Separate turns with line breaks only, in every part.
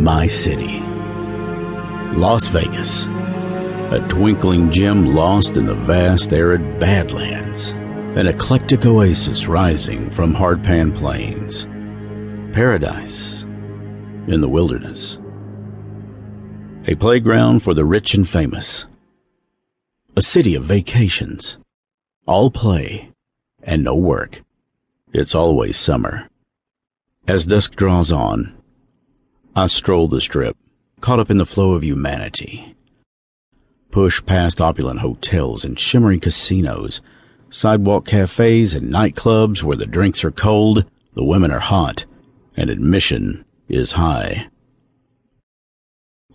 my city. Las Vegas, a twinkling gem lost in the vast arid Badlands, an eclectic oasis rising from hardpan plains, paradise in the wilderness, a playground for the rich and famous, a city of vacations, all play and no work. It's always summer. As dusk draws on, I stroll the strip, caught up in the flow of humanity. Push past opulent hotels and shimmering casinos, sidewalk cafes and nightclubs where the drinks are cold, the women are hot, and admission is high.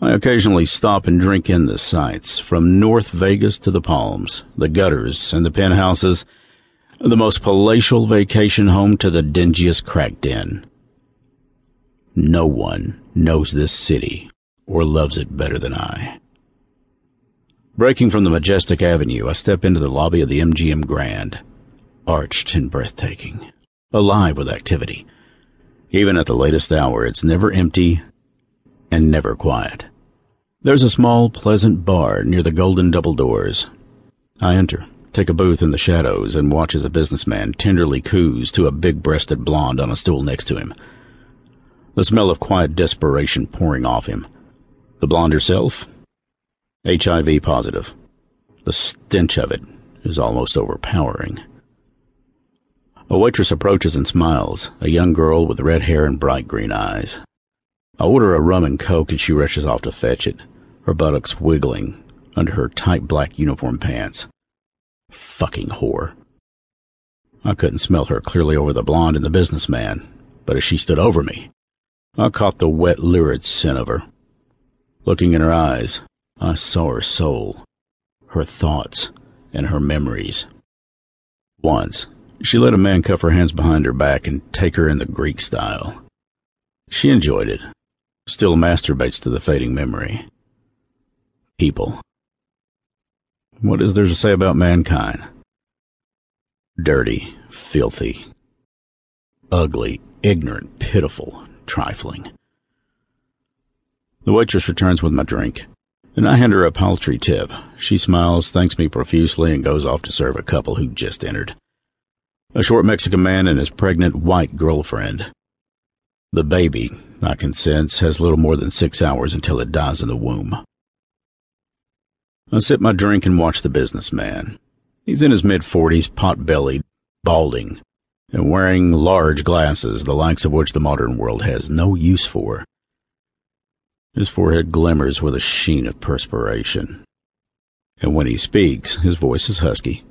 I occasionally stop and drink in the sights, from North Vegas to the Palms, the gutters and the penthouses, the most palatial vacation home to the dingiest crack den. No one knows this city or loves it better than I. Breaking from the majestic avenue, I step into the lobby of the MGM Grand, arched and breathtaking, alive with activity. Even at the latest hour, it's never empty and never quiet. There's a small, pleasant bar near the golden double doors. I enter, take a booth in the shadows, and watch as a businessman tenderly coos to a big breasted blonde on a stool next to him the smell of quiet desperation pouring off him. The blonde herself? HIV positive. The stench of it is almost overpowering. A waitress approaches and smiles, a young girl with red hair and bright green eyes. I order a rum and coke and she rushes off to fetch it, her buttocks wiggling under her tight black uniform pants. Fucking whore. I couldn't smell her clearly over the blonde and the businessman, but as she stood over me, I caught the wet, lurid scent of her. Looking in her eyes, I saw her soul, her thoughts, and her memories. Once, she let a man cuff her hands behind her back and take her in the Greek style. She enjoyed it, still masturbates to the fading memory. People. What is there to say about mankind? Dirty, filthy, ugly, ignorant, pitiful, trifling. The waitress returns with my drink, and I hand her a paltry tip. She smiles, thanks me profusely, and goes off to serve a couple who just entered. A short Mexican man and his pregnant white girlfriend. The baby, I can sense, has little more than six hours until it dies in the womb. I sip my drink and watch the businessman. He's in his mid forties, pot bellied, balding, and wearing large glasses, the likes of which the modern world has no use for. His forehead glimmers with a sheen of perspiration, and when he speaks, his voice is husky.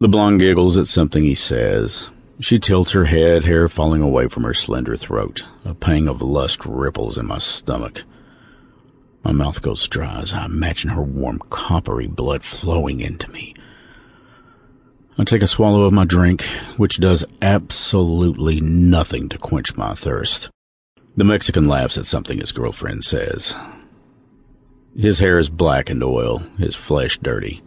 The blonde giggles at something he says. She tilts her head, hair falling away from her slender throat. A pang of lust ripples in my stomach. My mouth goes dry as I imagine her warm, coppery blood flowing into me. I take a swallow of my drink, which does absolutely nothing to quench my thirst. The Mexican laughs at something his girlfriend says. His hair is black and oil, his flesh dirty.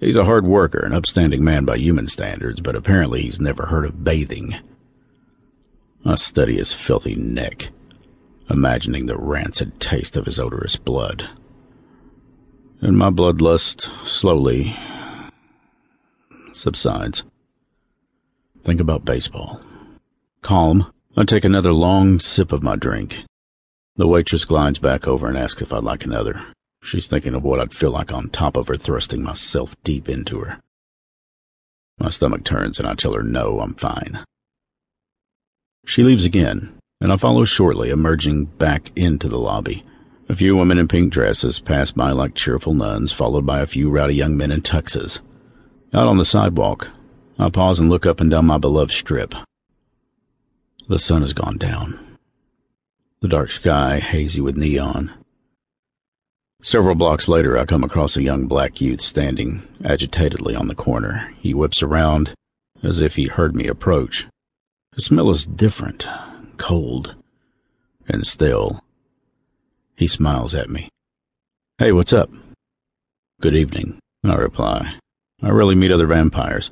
He's a hard worker, an upstanding man by human standards, but apparently he's never heard of bathing. I study his filthy neck, imagining the rancid taste of his odorous blood. And my bloodlust slowly subsides. Think about baseball. Calm, I take another long sip of my drink. The waitress glides back over and asks if I'd like another. She's thinking of what I'd feel like on top of her, thrusting myself deep into her. My stomach turns and I tell her no, I'm fine. She leaves again, and I follow shortly, emerging back into the lobby. A few women in pink dresses pass by like cheerful nuns, followed by a few rowdy young men in tuxes. Out on the sidewalk, I pause and look up and down my beloved strip. The sun has gone down. The dark sky hazy with neon. Several blocks later, I come across a young black youth standing agitatedly on the corner. He whips around as if he heard me approach. The smell is different, cold, and still. He smiles at me. Hey, what's up? Good evening, I reply. I rarely meet other vampires.